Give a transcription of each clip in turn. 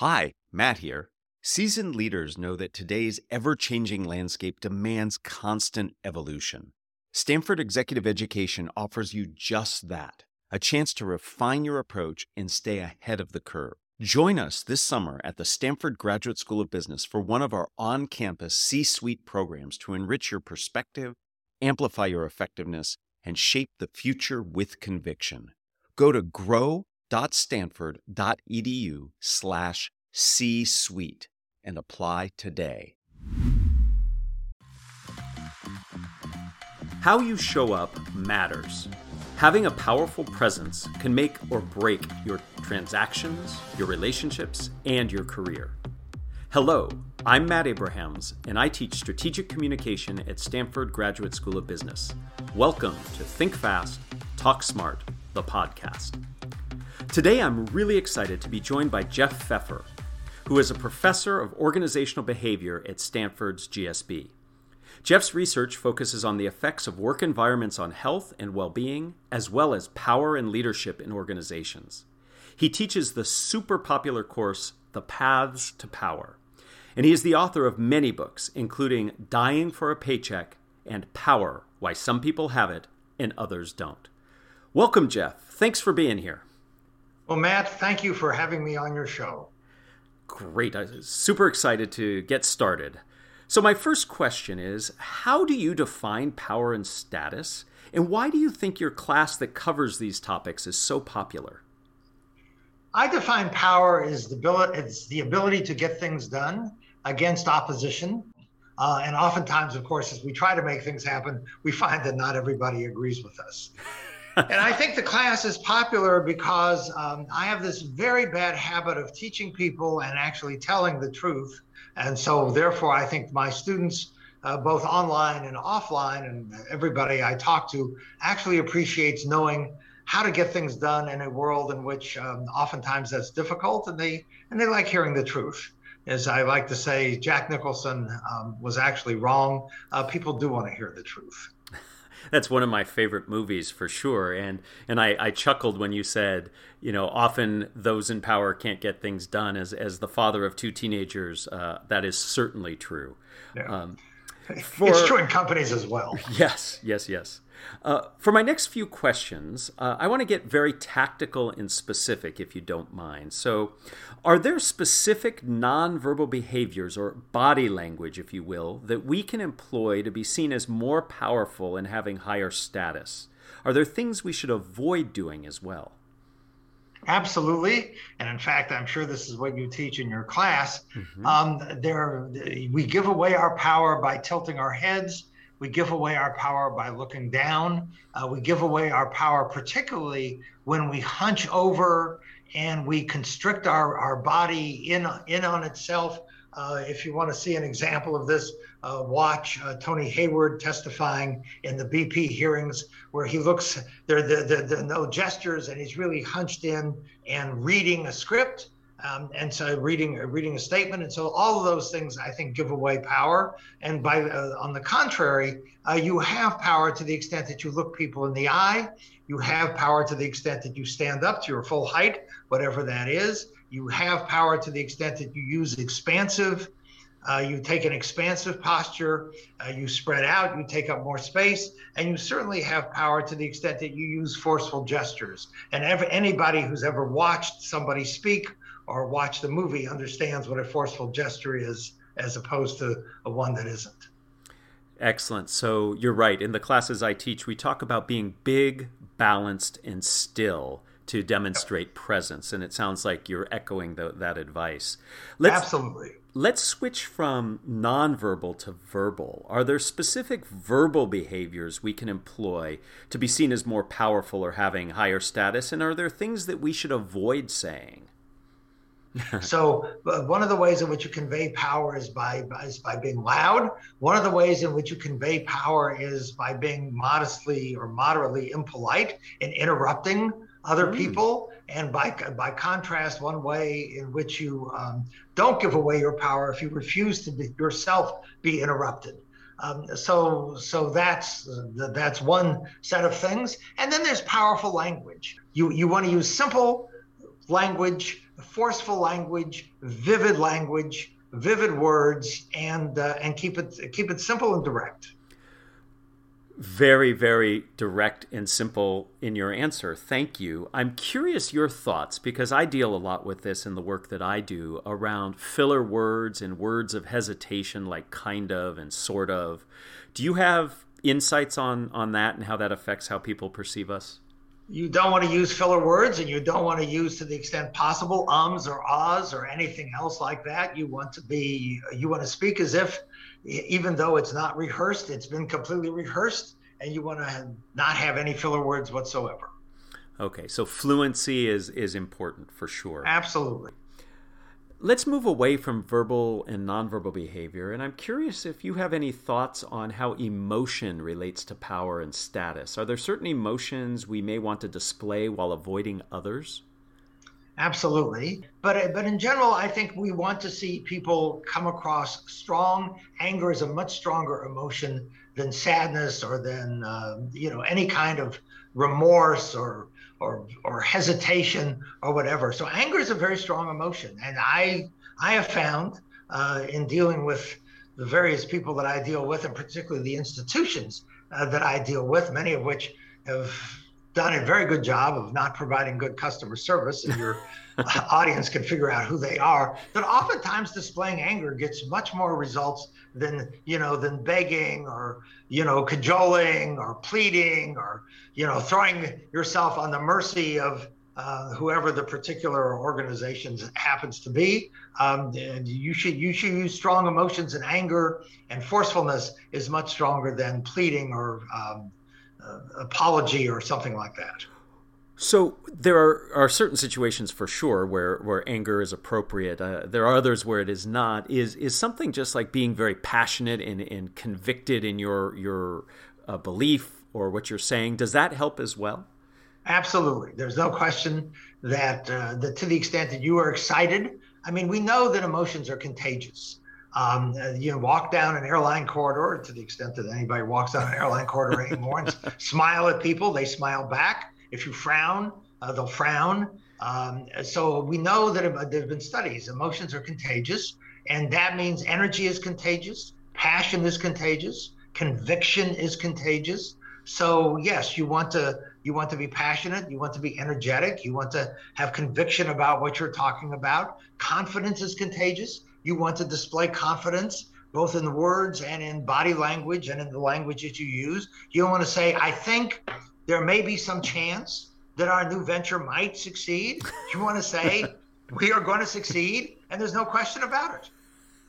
Hi, Matt here. Seasoned leaders know that today's ever changing landscape demands constant evolution. Stanford Executive Education offers you just that a chance to refine your approach and stay ahead of the curve. Join us this summer at the Stanford Graduate School of Business for one of our on campus C suite programs to enrich your perspective, amplify your effectiveness, and shape the future with conviction. Go to grow.stanford.edu slash C suite and apply today. How you show up matters. Having a powerful presence can make or break your transactions, your relationships, and your career. Hello, I'm Matt Abrahams, and I teach strategic communication at Stanford Graduate School of Business. Welcome to Think Fast, Talk Smart, the podcast. Today, I'm really excited to be joined by Jeff Pfeffer, who is a professor of organizational behavior at Stanford's GSB. Jeff's research focuses on the effects of work environments on health and well being, as well as power and leadership in organizations. He teaches the super popular course, The Paths to Power, and he is the author of many books, including Dying for a Paycheck and Power Why Some People Have It and Others Don't. Welcome, Jeff. Thanks for being here. Well, Matt, thank you for having me on your show. Great. I'm super excited to get started. So, my first question is How do you define power and status? And why do you think your class that covers these topics is so popular? I define power as the ability, it's the ability to get things done against opposition. Uh, and oftentimes, of course, as we try to make things happen, we find that not everybody agrees with us. And I think the class is popular because um, I have this very bad habit of teaching people and actually telling the truth. And so, therefore, I think my students, uh, both online and offline, and everybody I talk to, actually appreciates knowing how to get things done in a world in which um, oftentimes that's difficult, and they and they like hearing the truth. As I like to say, Jack Nicholson um, was actually wrong. Uh, people do want to hear the truth that's one of my favorite movies for sure. And and I, I chuckled when you said, you know, often those in power can't get things done. As as the father of two teenagers, uh, that is certainly true. Yeah. Um, for, it's true in companies as well. Yes, yes, yes. Uh, for my next few questions, uh, I want to get very tactical and specific, if you don't mind. So, are there specific nonverbal behaviors or body language, if you will, that we can employ to be seen as more powerful and having higher status? Are there things we should avoid doing as well? Absolutely, and in fact, I'm sure this is what you teach in your class. Mm-hmm. Um, there, we give away our power by tilting our heads. We give away our power by looking down. Uh, we give away our power, particularly when we hunch over and we constrict our, our body in, in on itself. Uh, if you want to see an example of this, uh, watch uh, Tony Hayward testifying in the BP hearings, where he looks there, there no gestures, and he's really hunched in and reading a script, um, and so reading reading a statement, and so all of those things I think give away power. And by uh, on the contrary, uh, you have power to the extent that you look people in the eye. You have power to the extent that you stand up to your full height, whatever that is. You have power to the extent that you use expansive. Uh, you take an expansive posture, uh, you spread out, you take up more space, and you certainly have power to the extent that you use forceful gestures. And every, anybody who's ever watched somebody speak or watched a movie understands what a forceful gesture is as opposed to a one that isn't. Excellent. So you're right. In the classes I teach, we talk about being big, balanced, and still to demonstrate presence. And it sounds like you're echoing the, that advice. Let's, Absolutely. Let's switch from nonverbal to verbal. Are there specific verbal behaviors we can employ to be seen as more powerful or having higher status? And are there things that we should avoid saying? so uh, one of the ways in which you convey power is by is by being loud. One of the ways in which you convey power is by being modestly or moderately impolite and interrupting other mm. people. And by by contrast, one way in which you um, don't give away your power if you refuse to be yourself be interrupted. Um, so so that's uh, that's one set of things. And then there's powerful language. You you want to use simple language forceful language, vivid language, vivid words, and uh, and keep it keep it simple and direct very, very direct and simple in your answer. Thank you. I'm curious your thoughts because I deal a lot with this in the work that I do around filler words and words of hesitation like kind of and sort of. Do you have insights on on that and how that affects how people perceive us? You don't want to use filler words and you don't want to use to the extent possible ums or ahs or anything else like that. You want to be you want to speak as if even though it's not rehearsed, it's been completely rehearsed, and you want to not have any filler words whatsoever. Okay, so fluency is is important for sure. Absolutely. Let's move away from verbal and nonverbal behavior, and I'm curious if you have any thoughts on how emotion relates to power and status. Are there certain emotions we may want to display while avoiding others? Absolutely. But, but in general, I think we want to see people come across strong. Anger is a much stronger emotion than sadness or than, uh, you know, any kind of remorse or, or, or hesitation or whatever. So anger is a very strong emotion. And I, I have found uh, in dealing with the various people that I deal with, and particularly the institutions uh, that I deal with, many of which have done a very good job of not providing good customer service, and your audience can figure out who they are. That oftentimes displaying anger gets much more results than you know than begging or you know cajoling or pleading or you know throwing yourself on the mercy of uh, whoever the particular organization happens to be. Um, and you should you should use strong emotions and anger and forcefulness is much stronger than pleading or um, apology or something like that. So there are, are certain situations for sure where, where anger is appropriate. Uh, there are others where it is not. Is is something just like being very passionate and, and convicted in your your uh, belief or what you're saying? Does that help as well? Absolutely. There's no question that uh, that to the extent that you are excited. I mean, we know that emotions are contagious. Um, uh, you know, walk down an airline corridor to the extent that anybody walks down an airline corridor anymore and smile at people, they smile back. If you frown, uh, they'll frown. Um, so we know that there have been studies. Emotions are contagious, and that means energy is contagious, passion is contagious, conviction is contagious. So yes, you want to you want to be passionate, you want to be energetic, you want to have conviction about what you're talking about. Confidence is contagious you want to display confidence both in the words and in body language and in the language that you use. You don't want to say, I think there may be some chance that our new venture might succeed. You want to say, we are going to succeed, and there's no question about it.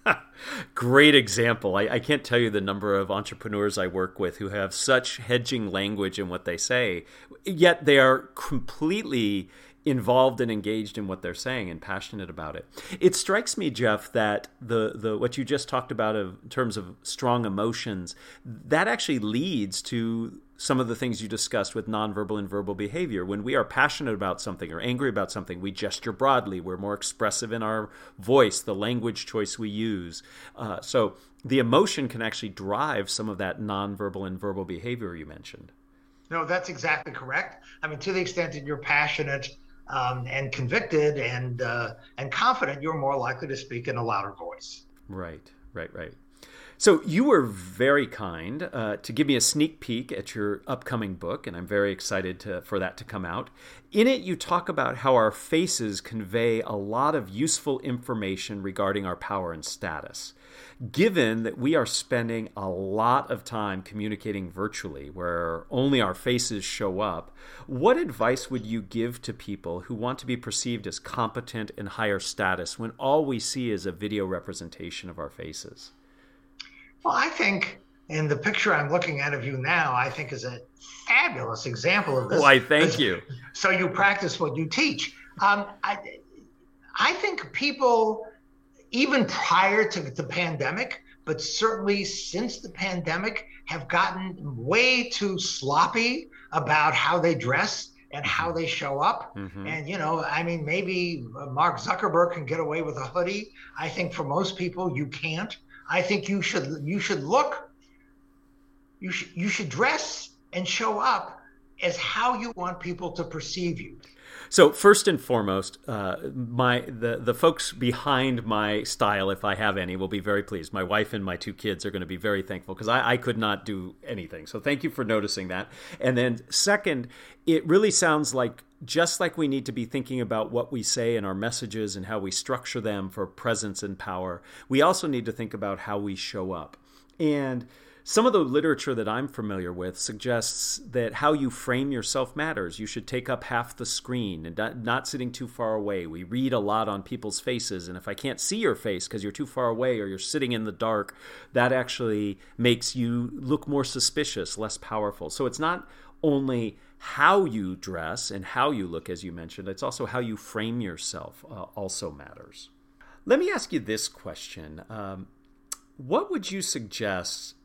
Great example. I, I, can't tell you the number of entrepreneurs I work with who have such hedging language in what they say, yet they are completely involved and engaged in what they're saying and passionate about it. It strikes me, Jeff, that the the what you just talked about of, in terms of strong emotions, that actually leads to some of the things you discussed with nonverbal and verbal behavior. When we are passionate about something or angry about something, we gesture broadly. We're more expressive in our voice, the language choice we use. Uh, so the emotion can actually drive some of that nonverbal and verbal behavior you mentioned. No, that's exactly correct. I mean, to the extent that you're passionate um, and convicted and uh, and confident, you're more likely to speak in a louder voice. Right, right, right. So you were very kind uh, to give me a sneak peek at your upcoming book, and I'm very excited to, for that to come out. In it, you talk about how our faces convey a lot of useful information regarding our power and status given that we are spending a lot of time communicating virtually where only our faces show up, what advice would you give to people who want to be perceived as competent and higher status when all we see is a video representation of our faces? Well, I think in the picture I'm looking at of you now, I think is a fabulous example of this. Why, thank you. So you practice what you teach. Um, I, I think people even prior to the pandemic, but certainly since the pandemic, have gotten way too sloppy about how they dress and how they show up. Mm-hmm. And, you know, I mean, maybe Mark Zuckerberg can get away with a hoodie. I think for most people, you can't. I think you should you should look you should you should dress and show up as how you want people to perceive you. So first and foremost, uh, my the the folks behind my style, if I have any, will be very pleased. My wife and my two kids are going to be very thankful because I, I could not do anything. So thank you for noticing that. And then second, it really sounds like just like we need to be thinking about what we say in our messages and how we structure them for presence and power, we also need to think about how we show up. And some of the literature that I'm familiar with suggests that how you frame yourself matters. You should take up half the screen and not sitting too far away. We read a lot on people's faces, and if I can't see your face because you're too far away or you're sitting in the dark, that actually makes you look more suspicious, less powerful. So it's not only how you dress and how you look, as you mentioned, it's also how you frame yourself uh, also matters. Let me ask you this question. Um, what would you suggest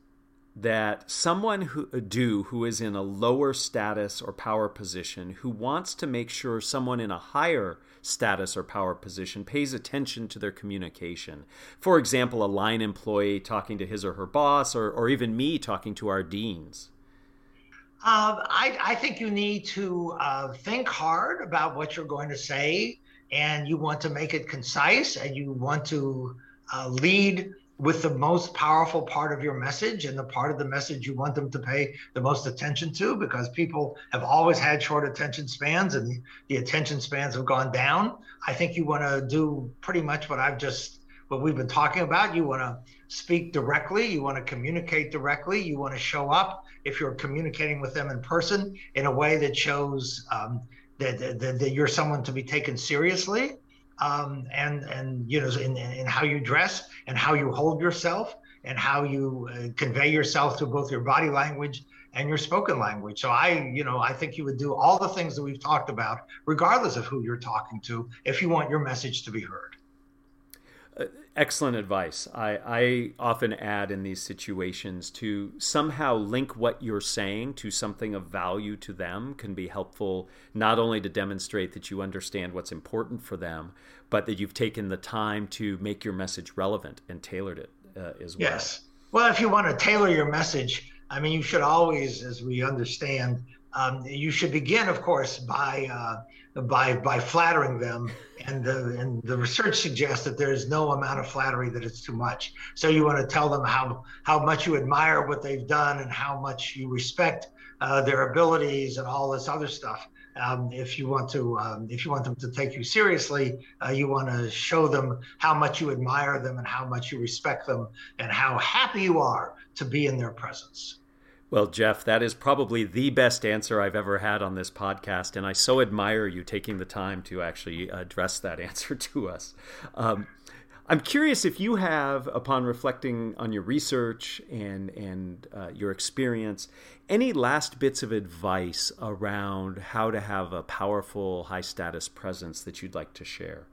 that someone who uh, do who is in a lower status or power position who wants to make sure someone in a higher status or power position pays attention to their communication for example a line employee talking to his or her boss or, or even me talking to our deans um, I, I, think you need to uh, think hard about what you're going to say and you want to make it concise and you want to uh, lead with the most powerful part of your message and the part of the message you want them to pay the most attention to because people have always had short attention spans and the, the attention spans have gone down. I think you want to do pretty much what I've just what we've been talking about. You want to speak directly, you want to communicate directly, you want to show up if you're communicating with them in person in a way that shows um, that, that, that you're someone to be taken seriously um, and and you know in, in how you dress and how you hold yourself and how you uh, convey yourself through both your body language and your spoken language. So I, you know, I think you would do all the things that we've talked about, regardless of who you're talking to, if you want your message to be heard. Excellent advice. I, I often add in these situations to somehow link what you're saying to something of value to them can be helpful, not only to demonstrate that you understand what's important for them, but that you've taken the time to make your message relevant and tailored it uh, as well. Yes. Well, if you want to tailor your message, I mean, you should always, as we understand, um, you should begin, of course, by uh, by by flattering them, and the and the research suggests that there is no amount of flattery that it's too much. So you want to tell them how how much you admire what they've done and how much you respect uh, their abilities and all this other stuff. Um, if you want to um, if you want them to take you seriously, uh, you want to show them how much you admire them and how much you respect them and how happy you are to be in their presence. Well, Jeff, that is probably the best answer I've ever had on this podcast, and I so admire you taking the time to actually address that answer to us. Um, I'm curious if you have, upon reflecting on your research and and uh, your experience, any last bits of advice around how to have a powerful, high status presence that you'd like to share.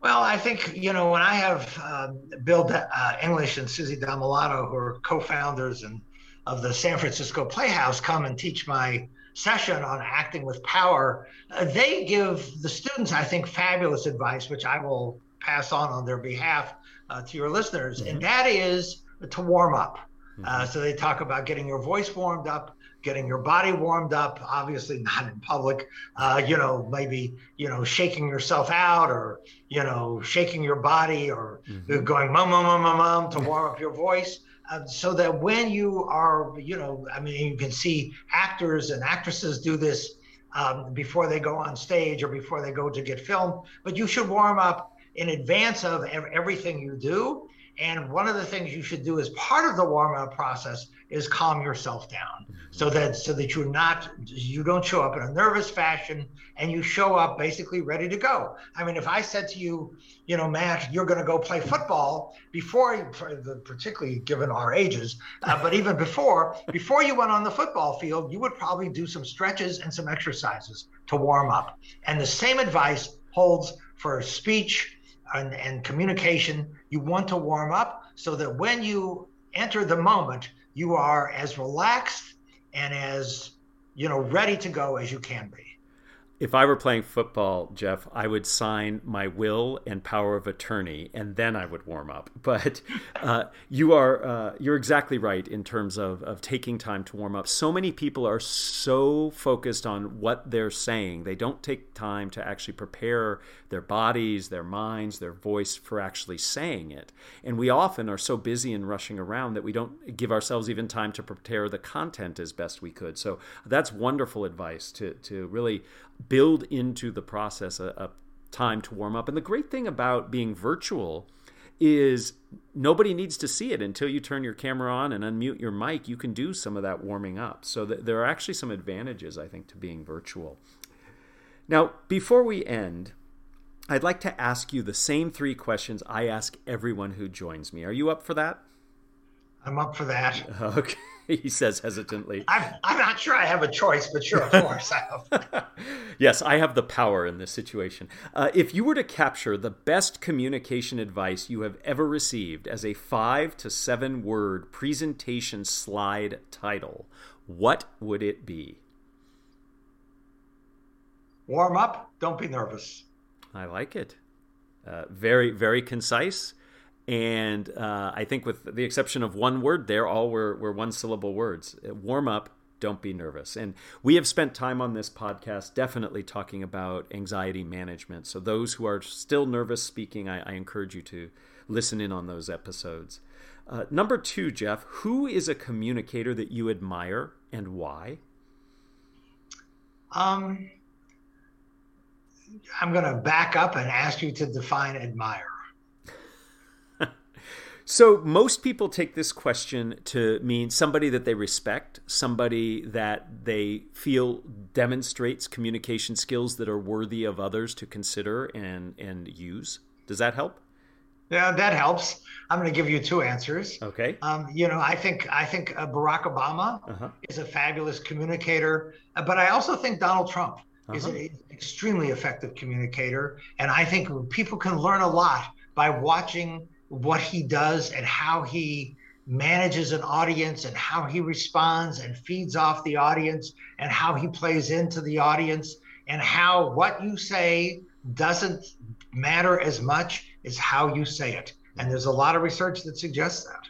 Well, I think, you know, when I have uh, Bill uh, English and Susi Damilano, who are co founders and of the San Francisco Playhouse, come and teach my session on acting with power, uh, they give the students, I think, fabulous advice, which I will pass on on their behalf uh, to your listeners. Mm-hmm. And that is to warm up. Uh, mm-hmm. so they talk about getting your voice warmed up, getting your body warmed up, obviously not in public, uh, you know, maybe, you know, shaking yourself out or, you know, shaking your body or mm-hmm. going mum, mum, mum, mum, mum to warm up your voice. Uh, so that when you are, you know, I mean, you can see actors and actresses do this um, before they go on stage or before they go to get filmed, but you should warm up in advance of everything you do and one of the things you should do as part of the warm up process is calm yourself down so that so that you're not you don't show up in a nervous fashion and you show up basically ready to go. I mean, if I said to you, you know, Matt, you're going to go play football before, particularly given our ages, uh, but even before, before you went on the football field, you would probably do some stretches and some exercises to warm up. And the same advice holds for speech and, and communication, you want to warm up so that when you enter the moment, you are as relaxed and as you know ready to go as you can be. If I were playing football, Jeff, I would sign my will and power of attorney, and then I would warm up. But uh, you are uh, you're exactly right in terms of of taking time to warm up. So many people are so focused on what they're saying, they don't take time to actually prepare their bodies, their minds, their voice for actually saying it. And we often are so busy and rushing around that we don't give ourselves even time to prepare the content as best we could. So that's wonderful advice to to really build into the process a, a time to warm up. And the great thing about being virtual is nobody needs to see it until you turn your camera on and unmute your mic. You can do some of that warming up. So th- there are actually some advantages, I think, to being virtual. Now, before we end, I'd like to ask you the same three questions I ask everyone who joins me. Are you up for that? I'm up for that. Okay. he says hesitantly. I'm, I'm not sure I have a choice, but sure, of course I have. yes, I have the power in this situation. Uh, if you were to capture the best communication advice you have ever received as a five to seven word presentation slide title, what would it be? Warm up, don't be nervous. I like it. Uh, very, very concise and uh, I think with the exception of one word, there all were, were one syllable words. Uh, warm up, don't be nervous. And we have spent time on this podcast definitely talking about anxiety management. So those who are still nervous speaking, I, I encourage you to listen in on those episodes. Uh, number two, Jeff, who is a communicator that you admire and why? Um, I'm going to back up and ask you to define admire. So most people take this question to mean somebody that they respect, somebody that they feel demonstrates communication skills that are worthy of others to consider and and use. Does that help? Yeah, that helps. I'm going to give you two answers. Okay. Um, you know, I think I think uh, Barack Obama uh-huh. is a fabulous communicator, uh, but I also think Donald Trump uh-huh. is an extremely effective communicator, and I think people can learn a lot by watching what he does and how he manages an audience and how he responds and feeds off the audience and how he plays into the audience and how what you say doesn't matter as much as how you say it. And there's a lot of research that suggests that.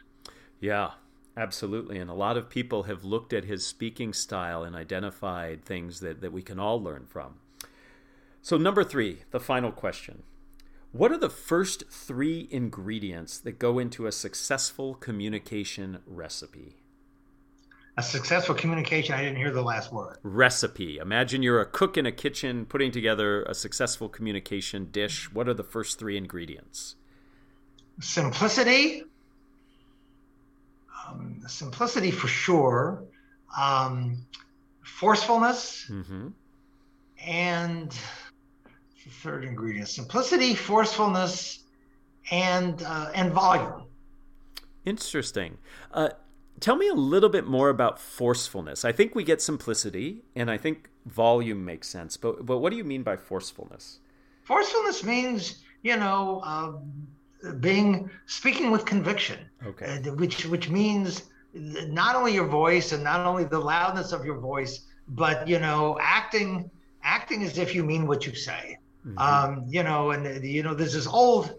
Yeah, absolutely. And a lot of people have looked at his speaking style and identified things that, that we can all learn from. So, number three, the final question what are the first three ingredients that go into a successful communication recipe? A successful communication, I didn't hear the last word. Recipe. Imagine you're a cook in a kitchen putting together a successful communication dish. What are the first three ingredients? Simplicity. Um, simplicity for sure. Um, forcefulness. Mm-hmm. And third ingredient simplicity, forcefulness, and, uh, and volume. Interesting. Uh, tell me a little bit more about forcefulness. I think we get simplicity, and I think volume makes sense. But but what do you mean by forcefulness? Forcefulness means you know uh, being speaking with conviction. Okay. Which which means not only your voice and not only the loudness of your voice, but you know acting acting as if you mean what you say. Mm-hmm. Um, you know, and you know, there's this old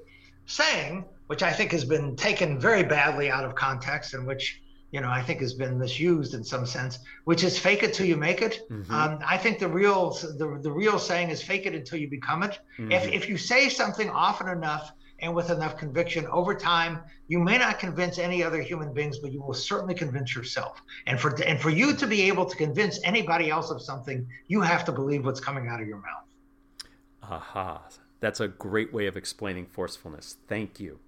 saying which I think has been taken very badly out of context, and which you know I think has been misused in some sense, which is "fake it till you make it." Mm-hmm. Um, I think the real the, the real saying is "fake it until you become it." Mm-hmm. If if you say something often enough and with enough conviction over time, you may not convince any other human beings, but you will certainly convince yourself. And for and for you to be able to convince anybody else of something, you have to believe what's coming out of your mouth. Aha. That's a great way of explaining forcefulness. Thank you.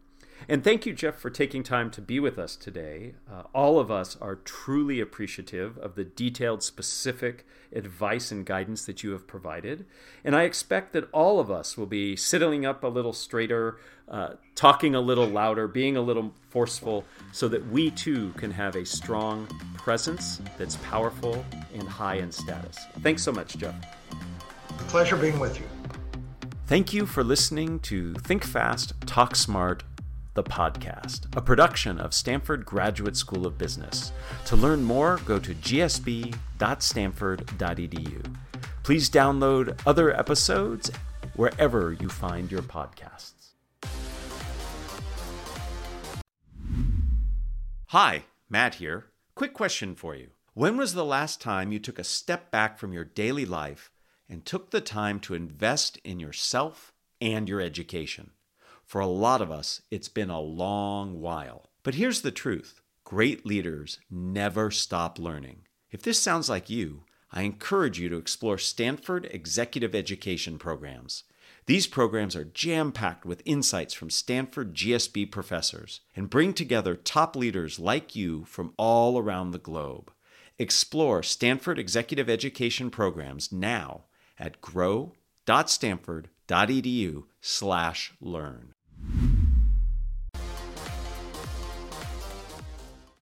And thank you, Jeff, for taking time to be with us today. Uh, all of us are truly appreciative of the detailed, specific advice and guidance that you have provided. And I expect that all of us will be sitting up a little straighter, uh, talking a little louder, being a little forceful, so that we too can have a strong presence that's powerful and high in status. Thanks so much, Jeff. Pleasure being with you. Thank you for listening to Think Fast, Talk Smart, the podcast, a production of Stanford Graduate School of Business. To learn more, go to gsb.stanford.edu. Please download other episodes wherever you find your podcasts. Hi, Matt here. Quick question for you. When was the last time you took a step back from your daily life and took the time to invest in yourself and your education? For a lot of us, it's been a long while. But here's the truth great leaders never stop learning. If this sounds like you, I encourage you to explore Stanford Executive Education programs. These programs are jam packed with insights from Stanford GSB professors and bring together top leaders like you from all around the globe. Explore Stanford Executive Education programs now at grow.stanford.edu/learn.